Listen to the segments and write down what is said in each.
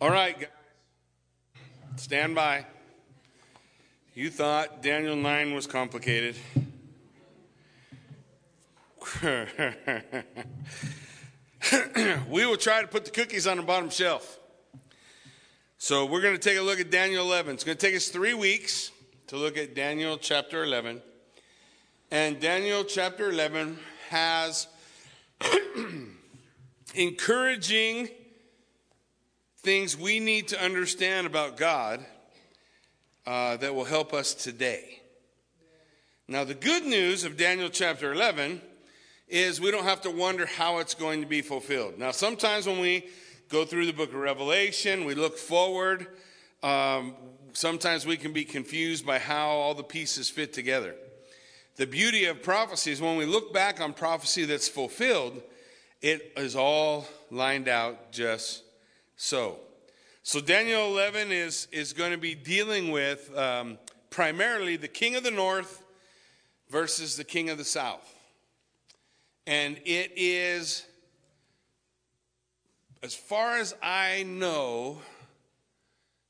All right, guys. Stand by. You thought Daniel 9 was complicated. we will try to put the cookies on the bottom shelf. So we're going to take a look at Daniel 11. It's going to take us three weeks to look at Daniel chapter 11. And Daniel chapter 11 has encouraging things we need to understand about God uh, that will help us today. Now, the good news of Daniel chapter 11 is we don't have to wonder how it's going to be fulfilled. Now, sometimes when we go through the book of Revelation, we look forward. Um, sometimes we can be confused by how all the pieces fit together. The beauty of prophecy is when we look back on prophecy that's fulfilled, it is all lined out just so. So, Daniel 11 is, is going to be dealing with um, primarily the king of the north versus the king of the south. And it is, as far as I know,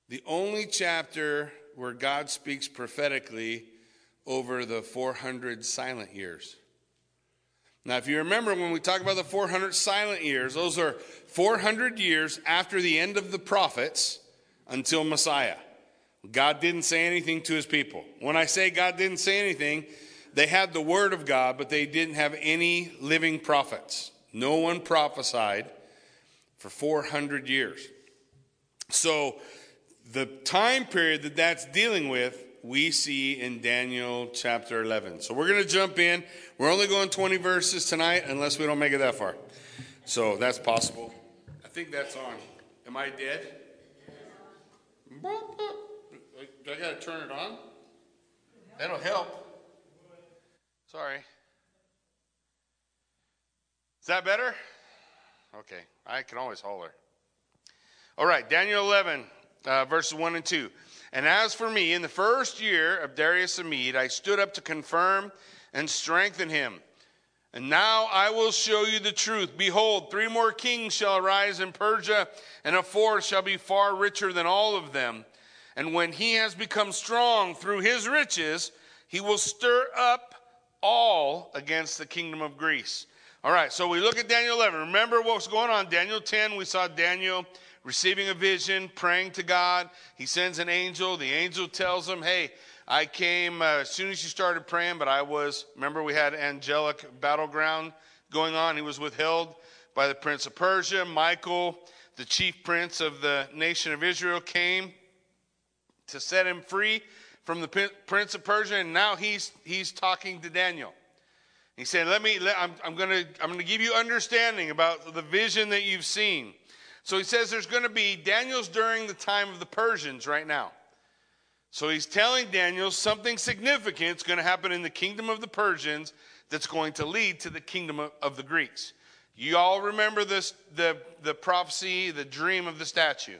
the only chapter where God speaks prophetically over the 400 silent years. Now, if you remember when we talk about the 400 silent years, those are 400 years after the end of the prophets until Messiah. God didn't say anything to his people. When I say God didn't say anything, they had the word of God, but they didn't have any living prophets. No one prophesied for 400 years. So, the time period that that's dealing with, we see in Daniel chapter 11. So, we're going to jump in. We're only going 20 verses tonight, unless we don't make it that far. So, that's possible. I think that's on. Am I dead? Do I got to turn it on? That'll help. Sorry. Is that better? Okay, I can always holler. All right, Daniel 11, uh, verses 1 and 2. And as for me, in the first year of Darius the Mede, I stood up to confirm and strengthen him. And now I will show you the truth. Behold, three more kings shall arise in Persia, and a fourth shall be far richer than all of them. And when he has become strong through his riches, he will stir up all against the kingdom of Greece. All right, so we look at Daniel 11. Remember what was going on? Daniel 10, we saw Daniel receiving a vision, praying to God. He sends an angel. The angel tells him, Hey, I came uh, as soon as you started praying, but I was, remember, we had angelic battleground going on. He was withheld by the prince of Persia. Michael, the chief prince of the nation of Israel, came to set him free from the prince of Persia, and now he's, he's talking to Daniel. He said, "Let me. Let, I'm, I'm going to. I'm going to give you understanding about the vision that you've seen." So he says there's going to be Daniel's during the time of the Persians right now. So he's telling Daniel something significant is going to happen in the kingdom of the Persians that's going to lead to the kingdom of, the Greeks. You all remember this the the prophecy, the dream of the statue.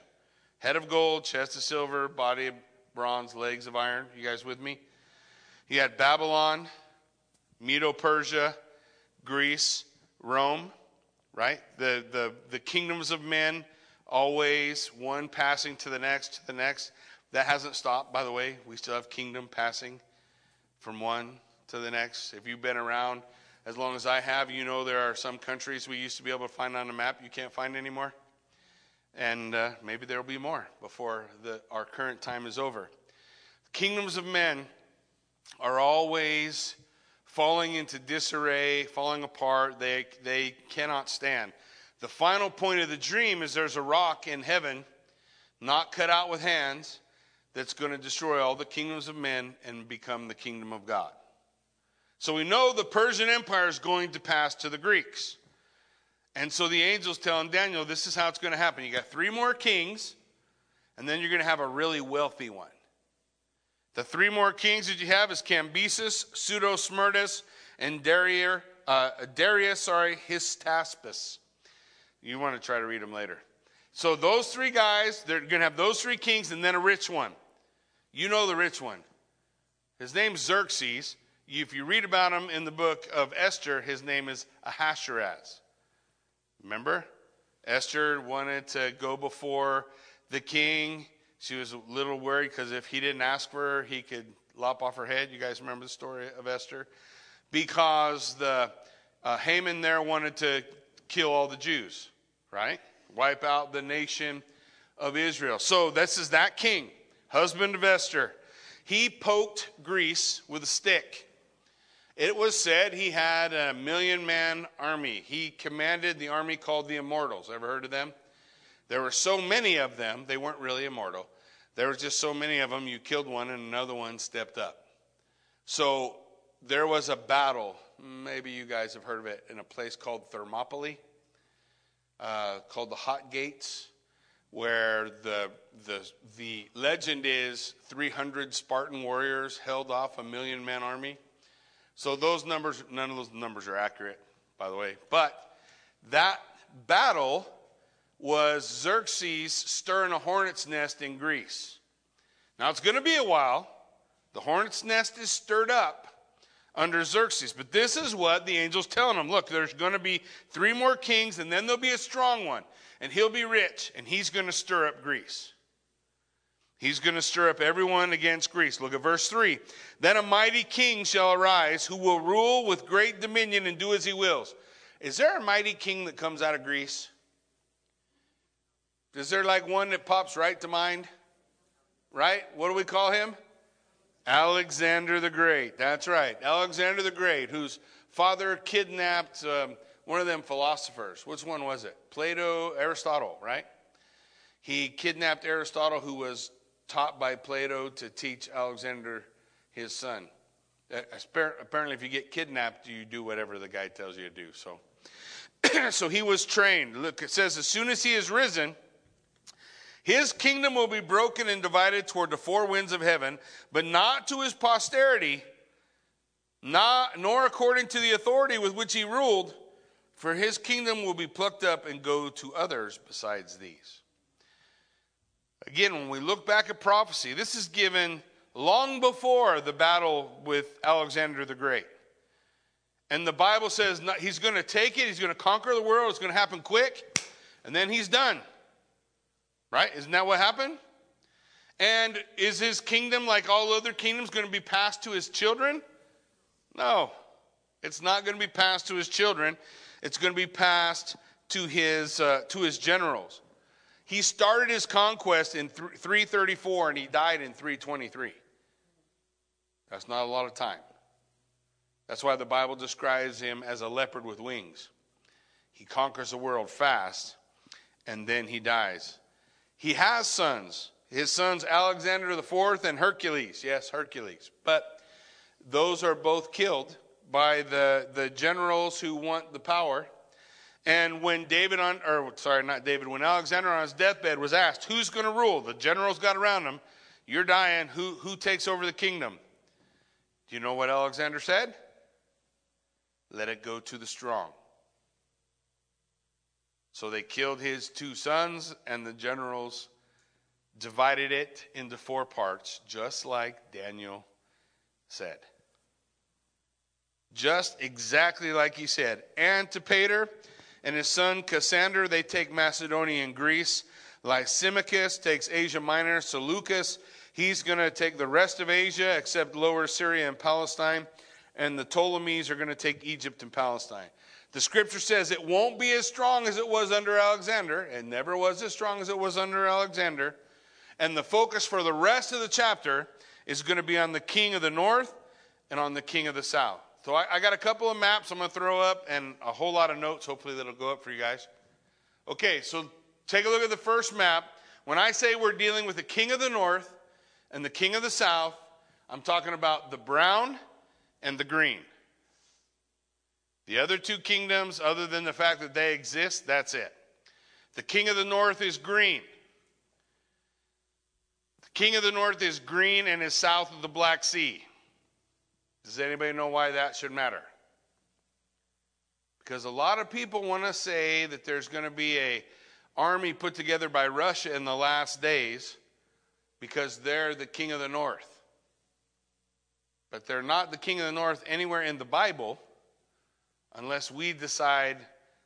Head of gold, chest of silver, body of bronze, legs of iron. You guys with me? He had Babylon, Medo Persia, Greece, Rome, right? The, the, the kingdoms of men, always one passing to the next, to the next. That hasn't stopped, by the way. We still have kingdom passing from one to the next. If you've been around as long as I have, you know there are some countries we used to be able to find on a map you can't find anymore. And uh, maybe there will be more before the, our current time is over. The Kingdoms of men are always falling into disarray, falling apart. They, they cannot stand. The final point of the dream is there's a rock in heaven, not cut out with hands, that's going to destroy all the kingdoms of men and become the kingdom of God. So we know the Persian Empire is going to pass to the Greeks. And so the angel's telling Daniel, this is how it's going to happen. You got three more kings, and then you're going to have a really wealthy one. The three more kings that you have is Cambyses, Pseudo-Smerdis, and Darius, uh, Darius, sorry, Hystaspes. You want to try to read them later. So those three guys, they're going to have those three kings and then a rich one. You know the rich one. His name's Xerxes. If you read about him in the book of Esther, his name is Ahasuerus. Remember? Esther wanted to go before the king. She was a little worried because if he didn't ask for her, he could lop off her head. You guys remember the story of Esther? Because the uh, Haman there wanted to kill all the Jews, right? Wipe out the nation of Israel. So this is that king, husband of Esther. He poked Greece with a stick. It was said he had a million man army. He commanded the army called the Immortals. Ever heard of them? There were so many of them, they weren't really immortal. There were just so many of them, you killed one and another one stepped up. So there was a battle. Maybe you guys have heard of it in a place called Thermopylae, uh, called the Hot Gates, where the, the, the legend is 300 Spartan warriors held off a million man army. So those numbers, none of those numbers are accurate, by the way. But that battle was Xerxes stirring a hornet's nest in Greece. Now it's going to be a while. The hornet's nest is stirred up under Xerxes. But this is what the angel's telling him Look, there's going to be three more kings, and then there'll be a strong one, and he'll be rich, and he's going to stir up Greece. He's going to stir up everyone against Greece. Look at verse 3. Then a mighty king shall arise who will rule with great dominion and do as he wills. Is there a mighty king that comes out of Greece? Is there like one that pops right to mind? Right? What do we call him? Alexander the Great. That's right. Alexander the Great, whose father kidnapped um, one of them philosophers. Which one was it? Plato, Aristotle, right? He kidnapped Aristotle, who was taught by Plato to teach Alexander his son. Uh, apparently, if you get kidnapped, you do whatever the guy tells you to do. So, so he was trained. Look, it says, as soon as he is risen, his kingdom will be broken and divided toward the four winds of heaven, but not to his posterity, not, nor according to the authority with which he ruled, for his kingdom will be plucked up and go to others besides these. Again, when we look back at prophecy, this is given long before the battle with Alexander the Great. And the Bible says he's going to take it, he's going to conquer the world, it's going to happen quick, and then he's done. Right? Isn't that what happened? And is his kingdom, like all other kingdoms, going to be passed to his children? No, it's not going to be passed to his children. It's going to be passed to his, uh, to his generals. He started his conquest in 334 and he died in 323. That's not a lot of time. That's why the Bible describes him as a leopard with wings. He conquers the world fast and then he dies. He has sons. His sons Alexander the Fourth and Hercules. Yes, Hercules. But those are both killed by the, the generals who want the power and when David on, or sorry, not David, when Alexander on his deathbed was asked, who's going to rule? The generals got around him. You're dying. Who, who takes over the kingdom? Do you know what Alexander said? Let it go to the strong. So they killed his two sons, and the generals divided it into four parts, just like Daniel said. Just exactly like he said. Antipater and his son Cassander, they take Macedonia and Greece. Lysimachus takes Asia Minor. Seleucus, he's going to take the rest of Asia except lower Syria and Palestine. And the Ptolemies are going to take Egypt and Palestine. The scripture says it won't be as strong as it was under Alexander. It never was as strong as it was under Alexander. And the focus for the rest of the chapter is going to be on the king of the north and on the king of the south. So I, I got a couple of maps I'm going to throw up and a whole lot of notes. Hopefully, that'll go up for you guys. Okay, so take a look at the first map. When I say we're dealing with the king of the north and the king of the south, I'm talking about the brown and the green. The other two kingdoms, other than the fact that they exist, that's it. The king of the north is green. The king of the north is green and is south of the Black Sea. Does anybody know why that should matter? Because a lot of people want to say that there's going to be a army put together by Russia in the last days because they're the king of the north. But they're not the king of the north anywhere in the Bible unless we decide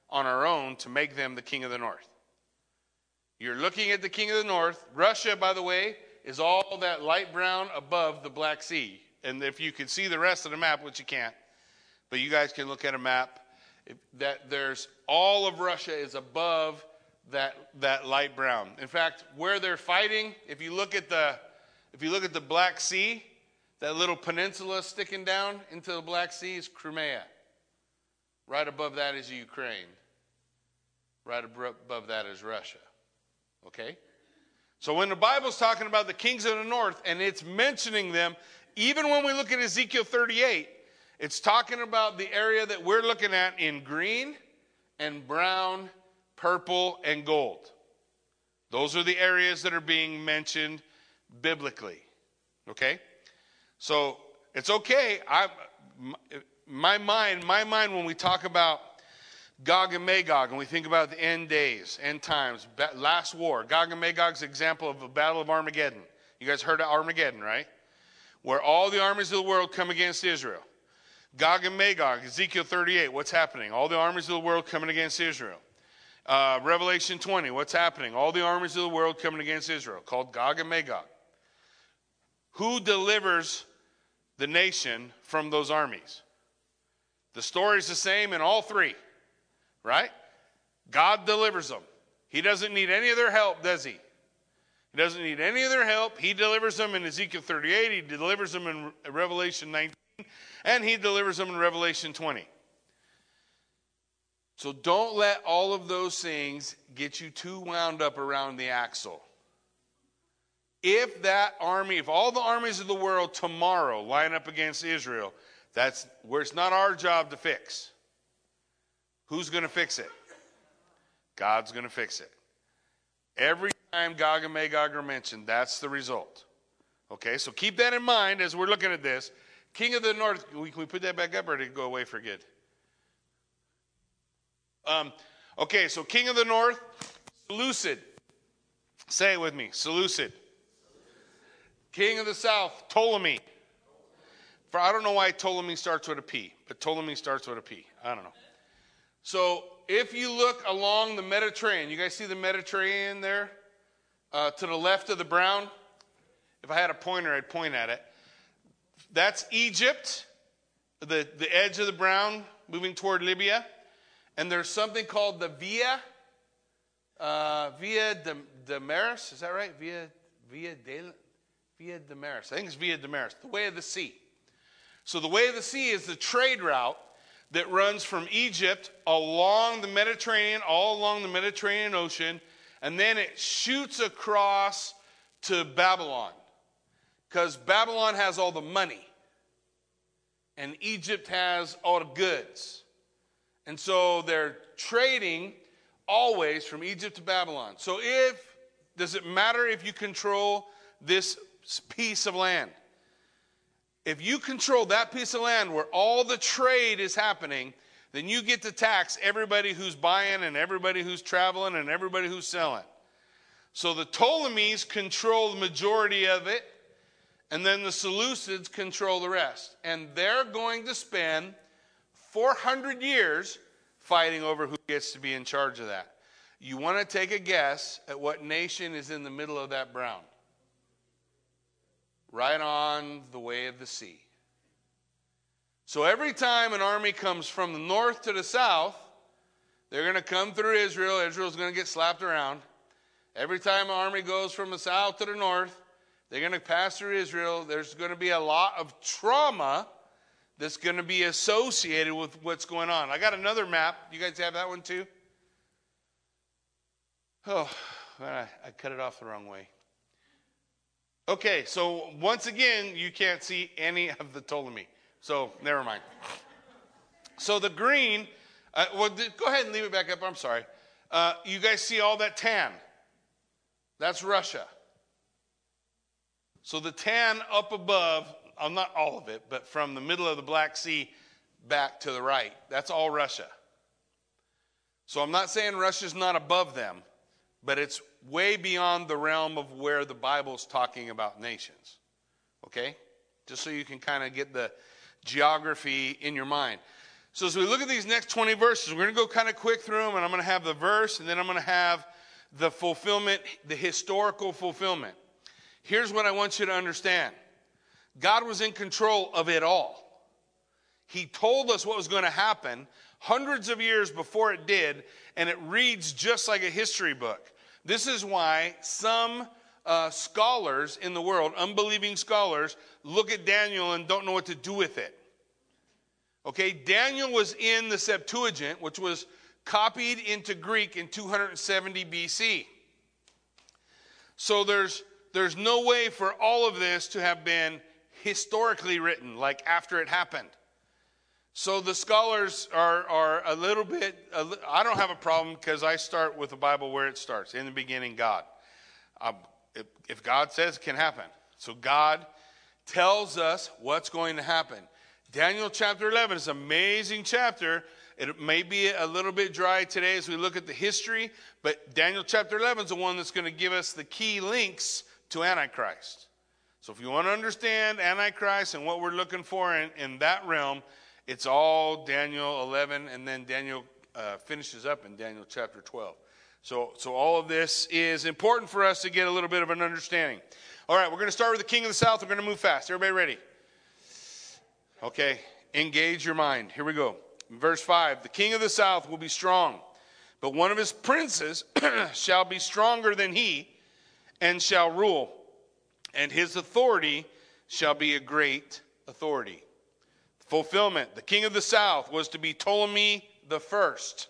on our own to make them the king of the north. You're looking at the king of the north. Russia, by the way, is all that light brown above the Black Sea. And if you can see the rest of the map, which you can't, but you guys can look at a map, that there's all of Russia is above that, that light brown. In fact, where they're fighting, if you look at the if you look at the Black Sea, that little peninsula sticking down into the Black Sea is Crimea. Right above that is Ukraine. Right above that is Russia. Okay? So when the Bible's talking about the kings of the north and it's mentioning them, even when we look at Ezekiel 38, it's talking about the area that we're looking at in green and brown, purple, and gold. Those are the areas that are being mentioned biblically. Okay? So it's okay. I, my mind, my mind, when we talk about Gog and Magog, and we think about the end days, end times, last war. Gog and Magog's example of the Battle of Armageddon. You guys heard of Armageddon, right? Where all the armies of the world come against Israel. Gog and Magog, Ezekiel 38, what's happening? All the armies of the world coming against Israel. Uh, Revelation 20, what's happening? All the armies of the world coming against Israel, called Gog and Magog. Who delivers the nation from those armies? The story's the same in all three, right? God delivers them. He doesn't need any of their help, does he? He doesn't need any of their help. He delivers them in Ezekiel 38, he delivers them in Revelation 19, and he delivers them in Revelation 20. So don't let all of those things get you too wound up around the axle. If that army, if all the armies of the world tomorrow line up against Israel, that's where it's not our job to fix. Who's going to fix it? God's going to fix it. Every time Gog and Magog are mentioned, that's the result. Okay, so keep that in mind as we're looking at this. King of the North, can we, we put that back up or did it go away for good? Um, okay, so King of the North, Seleucid. Say it with me, Seleucid. King of the South, Ptolemy. For I don't know why Ptolemy starts with a P, but Ptolemy starts with a P. I don't know. So if you look along the Mediterranean, you guys see the Mediterranean there? Uh, to the left of the brown? If I had a pointer, I'd point at it. That's Egypt, the, the edge of the brown, moving toward Libya. And there's something called the Via, uh, Via de, Damaris. Is that right? Via, Via, de, Via Damaris. I think it's Via Damaris, the way of the sea. So the way of the sea is the trade route that runs from Egypt along the Mediterranean, all along the Mediterranean Ocean, and then it shoots across to Babylon because Babylon has all the money and Egypt has all the goods. And so they're trading always from Egypt to Babylon. So if does it matter if you control this piece of land? If you control that piece of land where all the trade is happening, then you get to tax everybody who's buying and everybody who's traveling and everybody who's selling. So the Ptolemies control the majority of it and then the Seleucids control the rest. And they're going to spend 400 years fighting over who gets to be in charge of that. You want to take a guess at what nation is in the middle of that brown? Right on the way of the sea. So every time an army comes from the north to the south, they're going to come through Israel. Israel's going to get slapped around. Every time an army goes from the south to the north, they're going to pass through Israel. There's going to be a lot of trauma that's going to be associated with what's going on. I got another map. You guys have that one too? Oh, I, I cut it off the wrong way. Okay, so once again, you can't see any of the Ptolemy. So never mind. So the green, uh, well, go ahead and leave it back up. I'm sorry. Uh, you guys see all that tan? That's Russia. So the tan up above, uh, not all of it, but from the middle of the Black Sea back to the right, that's all Russia. So I'm not saying Russia's not above them, but it's way beyond the realm of where the Bible's talking about nations. Okay? Just so you can kind of get the geography in your mind. So as we look at these next 20 verses, we're going to go kind of quick through them, and I'm going to have the verse, and then I'm going to have the fulfillment, the historical fulfillment. Here's what I want you to understand God was in control of it all. He told us what was going to happen hundreds of years before it did, and it reads just like a history book. This is why some uh, scholars in the world, unbelieving scholars, look at Daniel and don't know what to do with it. Okay, Daniel was in the Septuagint, which was copied into Greek in 270 BC. So there's, there's no way for all of this to have been historically written, like after it happened. So the scholars are, are a little bit, I don't have a problem because I start with the Bible where it starts in the beginning, God. Um, if, if God says it can happen. So God tells us what's going to happen. Daniel chapter 11 is an amazing chapter. It may be a little bit dry today as we look at the history, but Daniel chapter 11 is the one that's going to give us the key links to Antichrist. So if you want to understand Antichrist and what we're looking for in, in that realm, it's all Daniel 11, and then Daniel uh, finishes up in Daniel chapter 12. So, so all of this is important for us to get a little bit of an understanding. All right, we're going to start with the king of the south. We're going to move fast. Everybody ready? Okay, engage your mind. Here we go. Verse 5 The king of the south will be strong, but one of his princes shall be stronger than he and shall rule, and his authority shall be a great authority. Fulfillment. The king of the south was to be Ptolemy the first,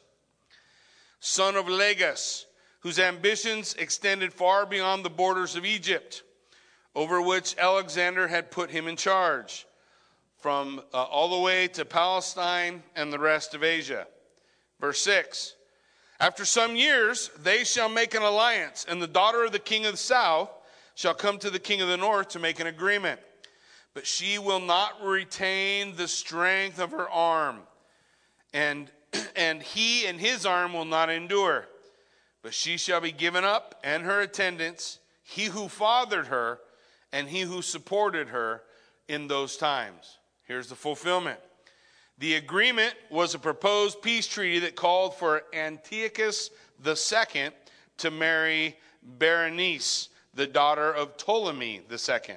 son of Lagus, whose ambitions extended far beyond the borders of Egypt, over which Alexander had put him in charge, from uh, all the way to Palestine and the rest of Asia. Verse 6 After some years, they shall make an alliance, and the daughter of the king of the south shall come to the king of the north to make an agreement but she will not retain the strength of her arm, and, and he and his arm will not endure. But she shall be given up, and her attendants, he who fathered her, and he who supported her in those times. Here's the fulfillment. The agreement was a proposed peace treaty that called for Antiochus II to marry Berenice, the daughter of Ptolemy II.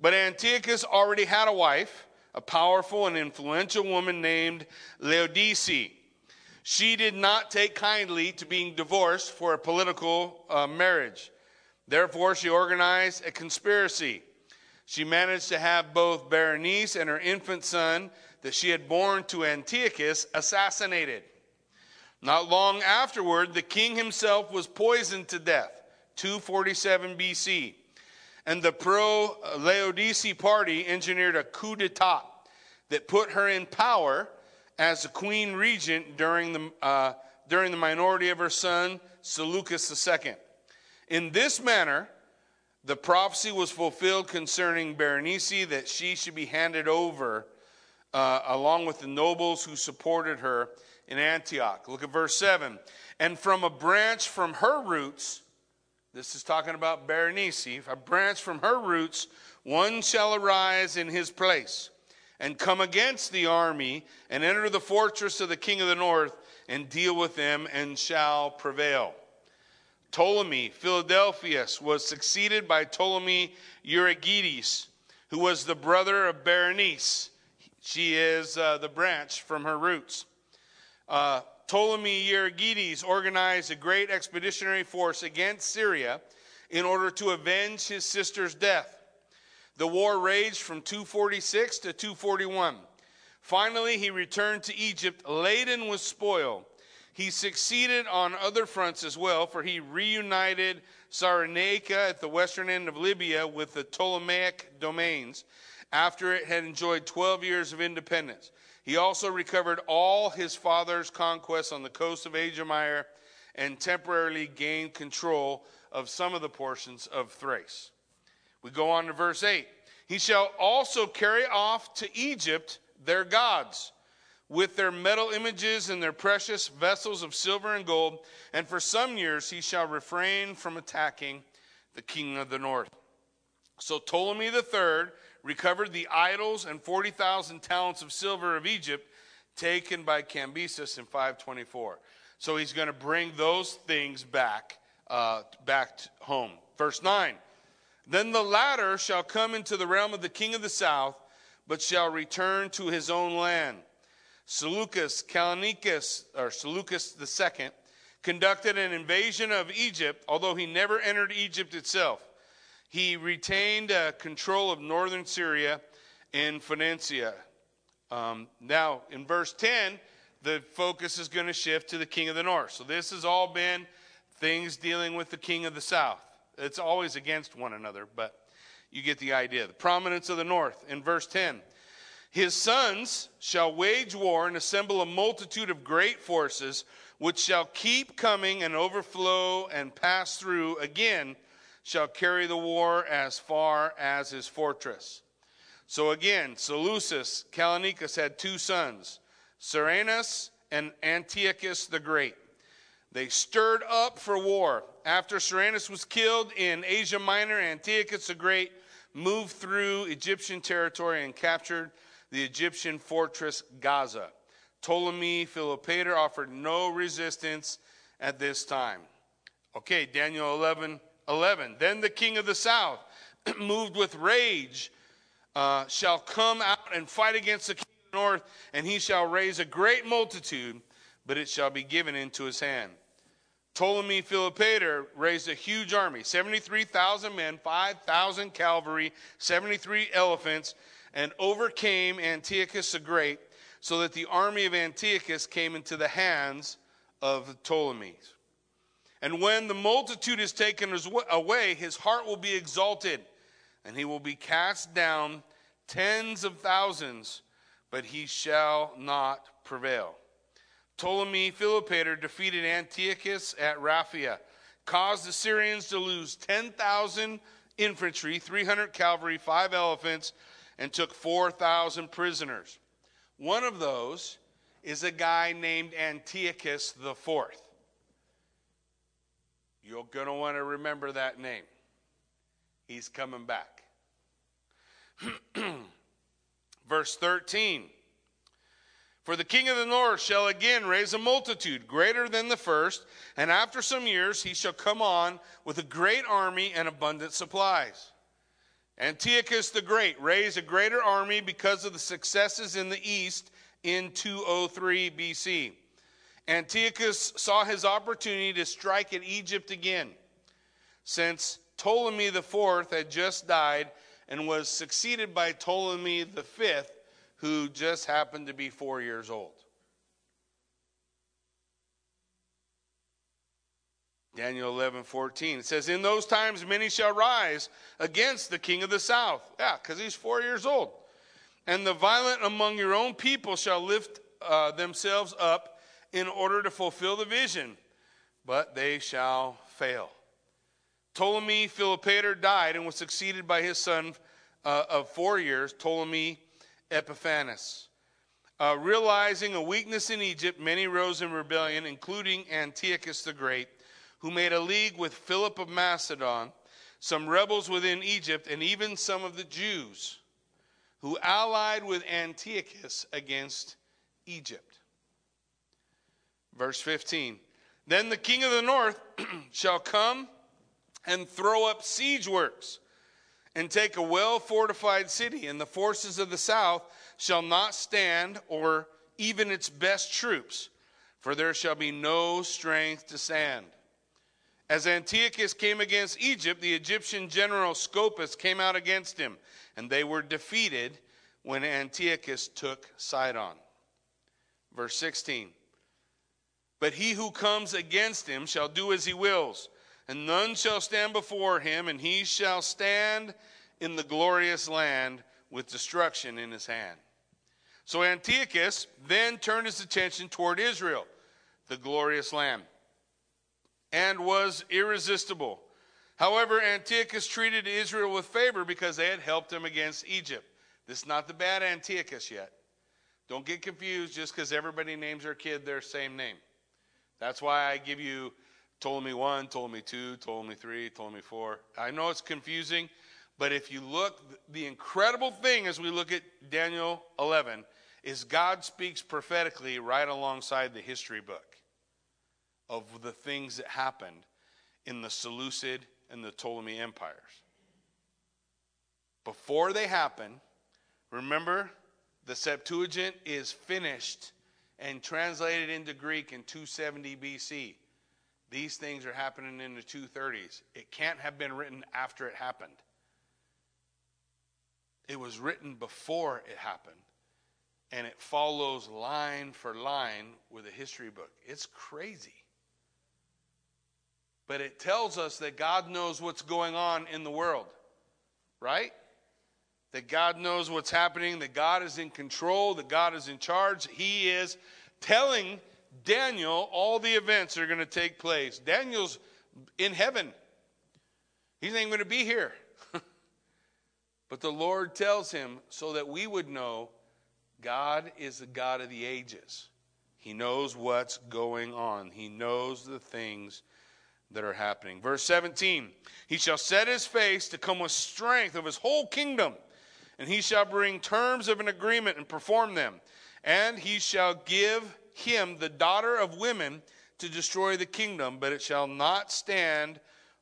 But Antiochus already had a wife, a powerful and influential woman named Laodice. She did not take kindly to being divorced for a political uh, marriage. Therefore, she organized a conspiracy. She managed to have both Berenice and her infant son that she had born to Antiochus assassinated. Not long afterward, the king himself was poisoned to death, 247 BC and the pro Laodice party engineered a coup d'etat that put her in power as the queen regent during the, uh, during the minority of her son, Seleucus II. In this manner, the prophecy was fulfilled concerning Berenice that she should be handed over uh, along with the nobles who supported her in Antioch. Look at verse 7. And from a branch from her roots, this is talking about Berenice. A branch from her roots, one shall arise in his place and come against the army and enter the fortress of the king of the north and deal with them and shall prevail. Ptolemy, Philadelphus, was succeeded by Ptolemy Euergetes, who was the brother of Berenice. She is uh, the branch from her roots. Uh, Ptolemy Euergetes organized a great expeditionary force against Syria in order to avenge his sister's death. The war raged from 246 to 241. Finally, he returned to Egypt laden with spoil. He succeeded on other fronts as well, for he reunited Cyrenaica at the western end of Libya with the Ptolemaic domains after it had enjoyed 12 years of independence. He also recovered all his father's conquests on the coast of Asia Minor and temporarily gained control of some of the portions of Thrace. We go on to verse 8. He shall also carry off to Egypt their gods with their metal images and their precious vessels of silver and gold, and for some years he shall refrain from attacking the king of the north. So Ptolemy III recovered the idols and 40,000 talents of silver of Egypt taken by Cambyses in 524. So he's going to bring those things back uh, back home. Verse 9 Then the latter shall come into the realm of the king of the south, but shall return to his own land. Seleucus Callicus, or Seleucus II, conducted an invasion of Egypt, although he never entered Egypt itself. He retained uh, control of northern Syria and Phoenicia. Um, now, in verse 10, the focus is going to shift to the king of the north. So, this has all been things dealing with the king of the south. It's always against one another, but you get the idea. The prominence of the north in verse 10. His sons shall wage war and assemble a multitude of great forces, which shall keep coming and overflow and pass through again, shall carry the war as far as his fortress. So again, Seleucus, Callinicus had two sons, Serenus and Antiochus the Great. They stirred up for war. After Serenus was killed in Asia Minor, Antiochus the Great moved through Egyptian territory and captured the Egyptian fortress Gaza. Ptolemy Philopator offered no resistance at this time. Okay, Daniel 11 11. Then the king of the south, moved with rage, uh, shall come out and fight against the king of the north, and he shall raise a great multitude, but it shall be given into his hand. Ptolemy Philopator raised a huge army 73,000 men, 5,000 cavalry, 73 elephants, and overcame Antiochus the Great, so that the army of Antiochus came into the hands of the Ptolemies. And when the multitude is taken away, his heart will be exalted, and he will be cast down tens of thousands, but he shall not prevail. Ptolemy Philopator defeated Antiochus at Raphia, caused the Syrians to lose 10,000 infantry, 300 cavalry, five elephants, and took 4,000 prisoners. One of those is a guy named Antiochus the Fourth. You're going to want to remember that name. He's coming back. Verse 13 For the king of the north shall again raise a multitude greater than the first, and after some years he shall come on with a great army and abundant supplies. Antiochus the Great raised a greater army because of the successes in the east in 203 BC. Antiochus saw his opportunity to strike at Egypt again, since Ptolemy IV had just died and was succeeded by Ptolemy V, who just happened to be four years old. Daniel 11, 14. It says, In those times many shall rise against the king of the south. Yeah, because he's four years old. And the violent among your own people shall lift uh, themselves up in order to fulfill the vision, but they shall fail. Ptolemy Philopator died and was succeeded by his son uh, of four years, Ptolemy Epiphanes. Uh, realizing a weakness in Egypt, many rose in rebellion, including Antiochus the Great who made a league with Philip of Macedon, some rebels within Egypt, and even some of the Jews who allied with Antiochus against Egypt. Verse 15 Then the king of the north shall come and throw up siege works and take a well fortified city, and the forces of the south shall not stand, or even its best troops, for there shall be no strength to stand. As Antiochus came against Egypt, the Egyptian general Scopas came out against him, and they were defeated when Antiochus took Sidon. Verse 16 But he who comes against him shall do as he wills, and none shall stand before him, and he shall stand in the glorious land with destruction in his hand. So Antiochus then turned his attention toward Israel, the glorious land and was irresistible. However, Antiochus treated Israel with favor because they had helped him against Egypt. This is not the bad Antiochus yet. Don't get confused just because everybody names their kid their same name. That's why I give you Ptolemy 1, Ptolemy 2, Ptolemy 3, Ptolemy 4. I know it's confusing, but if you look, the incredible thing as we look at Daniel 11 is God speaks prophetically right alongside the history book of the things that happened in the Seleucid and the Ptolemy empires. Before they happen, remember the Septuagint is finished and translated into Greek in 270 BC. These things are happening in the 230s. It can't have been written after it happened. It was written before it happened. And it follows line for line with a history book. It's crazy. But it tells us that God knows what's going on in the world, right? That God knows what's happening, that God is in control, that God is in charge. He is telling Daniel all the events that are going to take place. Daniel's in heaven, he's not even going to be here. but the Lord tells him so that we would know God is the God of the ages. He knows what's going on, He knows the things that are happening. Verse 17 He shall set his face to come with strength of his whole kingdom, and he shall bring terms of an agreement and perform them. And he shall give him the daughter of women to destroy the kingdom, but it shall not stand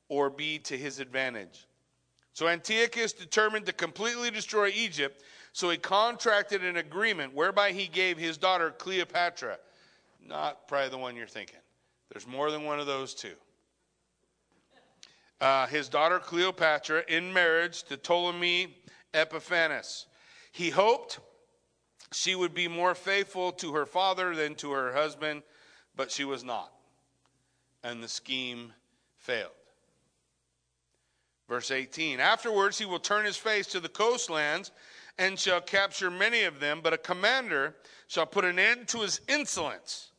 or be to his advantage. So Antiochus determined to completely destroy Egypt, so he contracted an agreement whereby he gave his daughter Cleopatra, not probably the one you're thinking. There's more than one of those two. Uh, his daughter Cleopatra in marriage to Ptolemy Epiphanes. He hoped she would be more faithful to her father than to her husband, but she was not. And the scheme failed. Verse 18 Afterwards, he will turn his face to the coastlands and shall capture many of them, but a commander shall put an end to his insolence.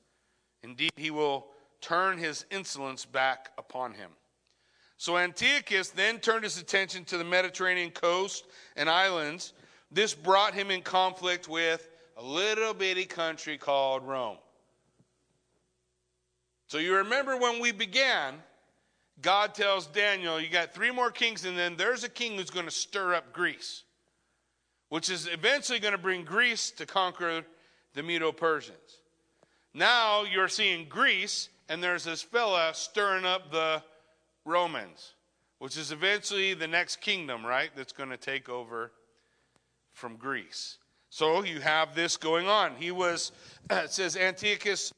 Indeed, he will turn his insolence back upon him. So Antiochus then turned his attention to the Mediterranean coast and islands this brought him in conflict with a little bitty country called Rome. So you remember when we began, God tells Daniel, You got three more kings, and then there's a king who's going to stir up Greece, which is eventually going to bring Greece to conquer the Medo Persians. Now you're seeing Greece, and there's this fella stirring up the Romans, which is eventually the next kingdom, right? That's going to take over from Greece. So you have this going on. He was, it says, Antiochus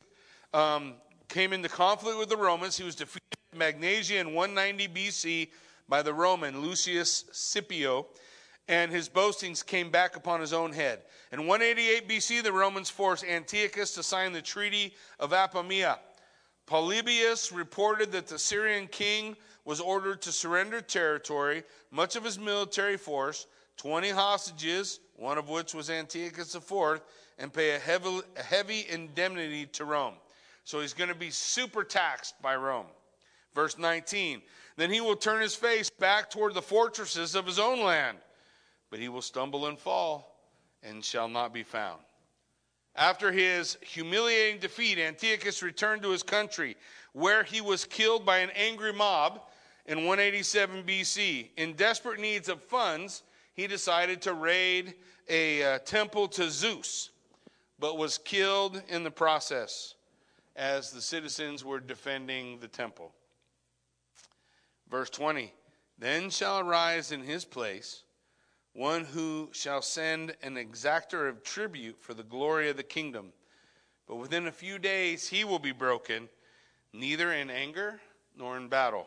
um, came into conflict with the Romans. He was defeated in Magnesia in 190 BC by the Roman Lucius Scipio, and his boastings came back upon his own head. In 188 BC, the Romans forced Antiochus to sign the Treaty of Apamea. Polybius reported that the Syrian king was ordered to surrender territory, much of his military force, 20 hostages, one of which was Antiochus IV, and pay a heavy, a heavy indemnity to Rome. So he's going to be super taxed by Rome. Verse 19 Then he will turn his face back toward the fortresses of his own land, but he will stumble and fall and shall not be found. After his humiliating defeat, Antiochus returned to his country, where he was killed by an angry mob in 187 BC. In desperate needs of funds, he decided to raid a uh, temple to Zeus, but was killed in the process as the citizens were defending the temple. Verse 20 Then shall arise in his place one who shall send an exactor of tribute for the glory of the kingdom. But within a few days he will be broken, neither in anger nor in battle.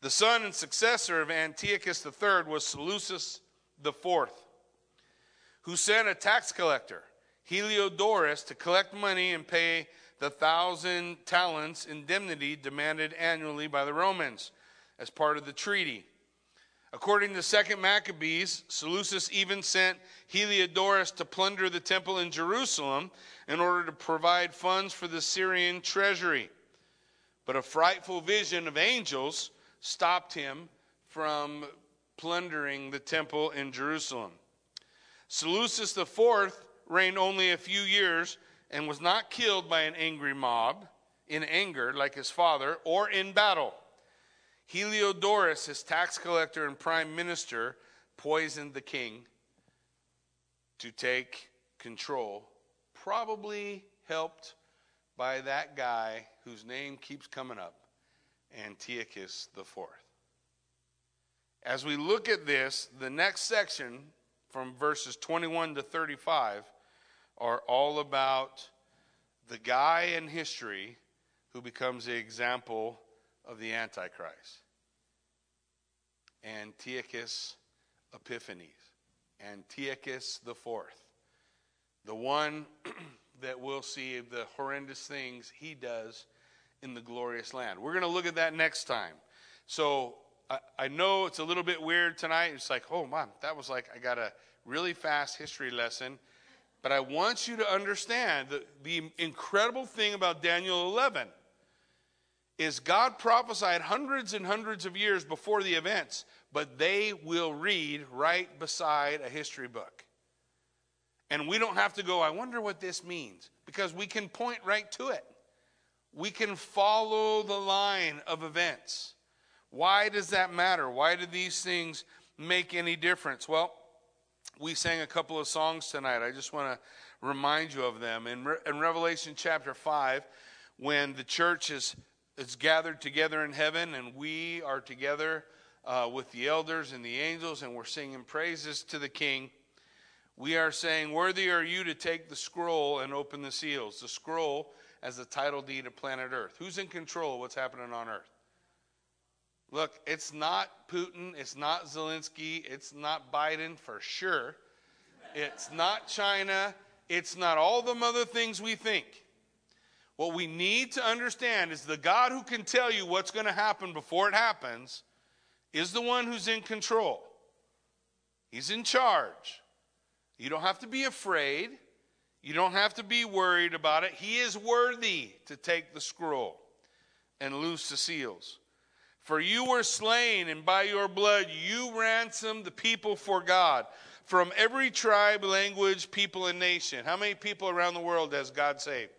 The son and successor of Antiochus III was Seleucus IV, who sent a tax collector, Heliodorus, to collect money and pay the thousand talents indemnity demanded annually by the Romans as part of the treaty. According to Second Maccabees, Seleucus even sent Heliodorus to plunder the temple in Jerusalem in order to provide funds for the Syrian treasury. But a frightful vision of angels stopped him from plundering the temple in Jerusalem. Seleucus IV reigned only a few years and was not killed by an angry mob in anger like his father or in battle. Heliodorus, his tax collector and prime minister, poisoned the king to take control, probably helped by that guy whose name keeps coming up Antiochus IV. As we look at this, the next section from verses 21 to 35 are all about the guy in history who becomes the example of the Antichrist. Antiochus Epiphanes, Antiochus the fourth, the one that will see the horrendous things he does in the glorious land. We're going to look at that next time. So I, I know it's a little bit weird tonight. It's like, oh, man, that was like I got a really fast history lesson. But I want you to understand that the incredible thing about Daniel 11 is God prophesied hundreds and hundreds of years before the events, but they will read right beside a history book. And we don't have to go, I wonder what this means, because we can point right to it. We can follow the line of events. Why does that matter? Why do these things make any difference? Well, we sang a couple of songs tonight. I just want to remind you of them. In, Re- in Revelation chapter 5, when the church is, is gathered together in heaven and we are together uh, with the elders and the angels and we're singing praises to the King, we are saying, Worthy are you to take the scroll and open the seals. The scroll as the title deed of planet Earth. Who's in control of what's happening on Earth? Look, it's not Putin, it's not Zelensky, it's not Biden for sure. It's not China, it's not all the other things we think. What we need to understand is the God who can tell you what's going to happen before it happens is the one who's in control. He's in charge. You don't have to be afraid. You don't have to be worried about it. He is worthy to take the scroll and loose the seals. For you were slain, and by your blood you ransomed the people for God from every tribe, language, people, and nation. How many people around the world has God saved?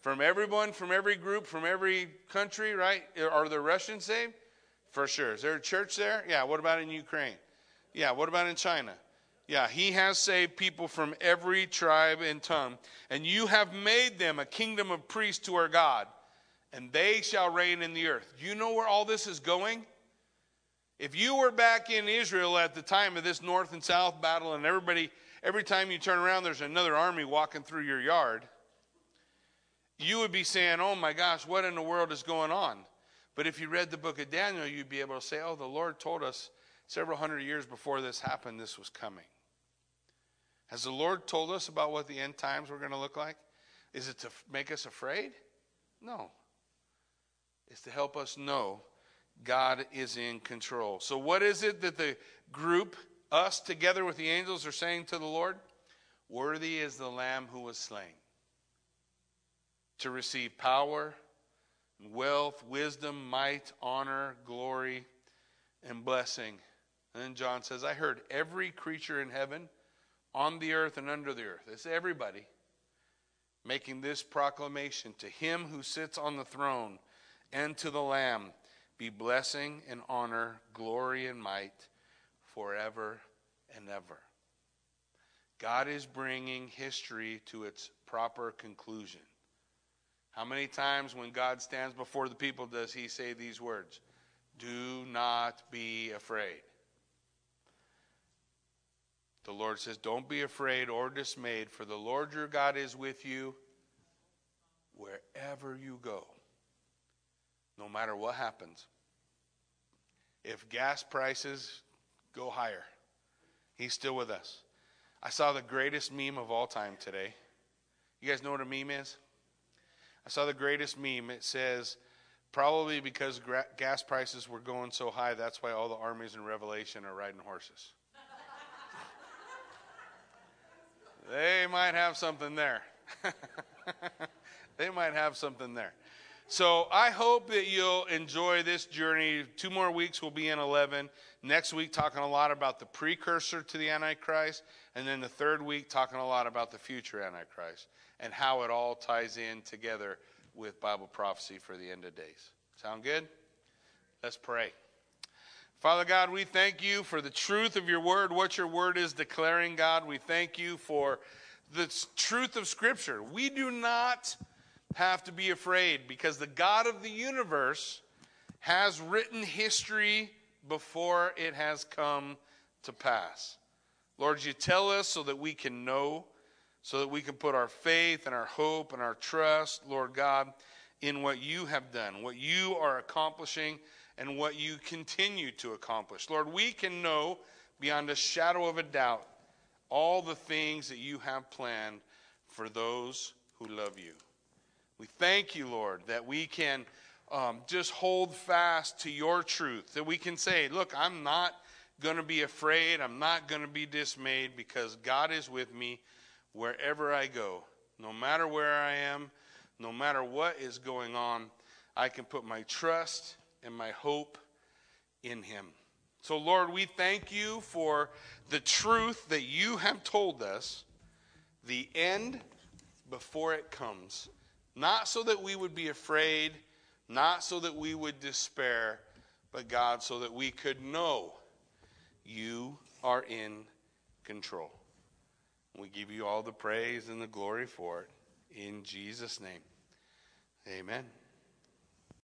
From everyone, from every group, from every country, right? Are the Russians saved? For sure. Is there a church there? Yeah. What about in Ukraine? Yeah. What about in China? Yeah, he has saved people from every tribe and tongue. And you have made them a kingdom of priests to our God, and they shall reign in the earth. Do you know where all this is going? If you were back in Israel at the time of this north and south battle, and everybody, every time you turn around, there's another army walking through your yard, you would be saying, Oh my gosh, what in the world is going on? But if you read the book of Daniel, you'd be able to say, Oh, the Lord told us several hundred years before this happened, this was coming. Has the Lord told us about what the end times were going to look like? Is it to make us afraid? No. It's to help us know God is in control. So, what is it that the group, us together with the angels, are saying to the Lord? Worthy is the Lamb who was slain to receive power, wealth, wisdom, might, honor, glory, and blessing. And then John says, I heard every creature in heaven on the earth and under the earth. It's everybody making this proclamation to him who sits on the throne and to the Lamb be blessing and honor, glory and might forever and ever. God is bringing history to its proper conclusion. How many times when God stands before the people does he say these words? Do not be afraid. The Lord says, Don't be afraid or dismayed, for the Lord your God is with you wherever you go, no matter what happens. If gas prices go higher, He's still with us. I saw the greatest meme of all time today. You guys know what a meme is? I saw the greatest meme. It says, probably because gra- gas prices were going so high, that's why all the armies in Revelation are riding horses. They might have something there. they might have something there. So I hope that you'll enjoy this journey. Two more weeks we'll be in 11. Next week, talking a lot about the precursor to the Antichrist. And then the third week, talking a lot about the future Antichrist and how it all ties in together with Bible prophecy for the end of days. Sound good? Let's pray. Father God, we thank you for the truth of your word, what your word is declaring, God. We thank you for the truth of Scripture. We do not have to be afraid because the God of the universe has written history before it has come to pass. Lord, you tell us so that we can know, so that we can put our faith and our hope and our trust, Lord God, in what you have done, what you are accomplishing, and what you continue to accomplish. Lord, we can know beyond a shadow of a doubt all the things that you have planned for those who love you. We thank you, Lord, that we can um, just hold fast to your truth, that we can say, Look, I'm not going to be afraid, I'm not going to be dismayed because God is with me wherever I go. No matter where I am, no matter what is going on, I can put my trust and my hope in Him. So, Lord, we thank you for the truth that you have told us, the end before it comes. Not so that we would be afraid, not so that we would despair, but God, so that we could know you are in control. We give you all the praise and the glory for it. In Jesus' name, amen.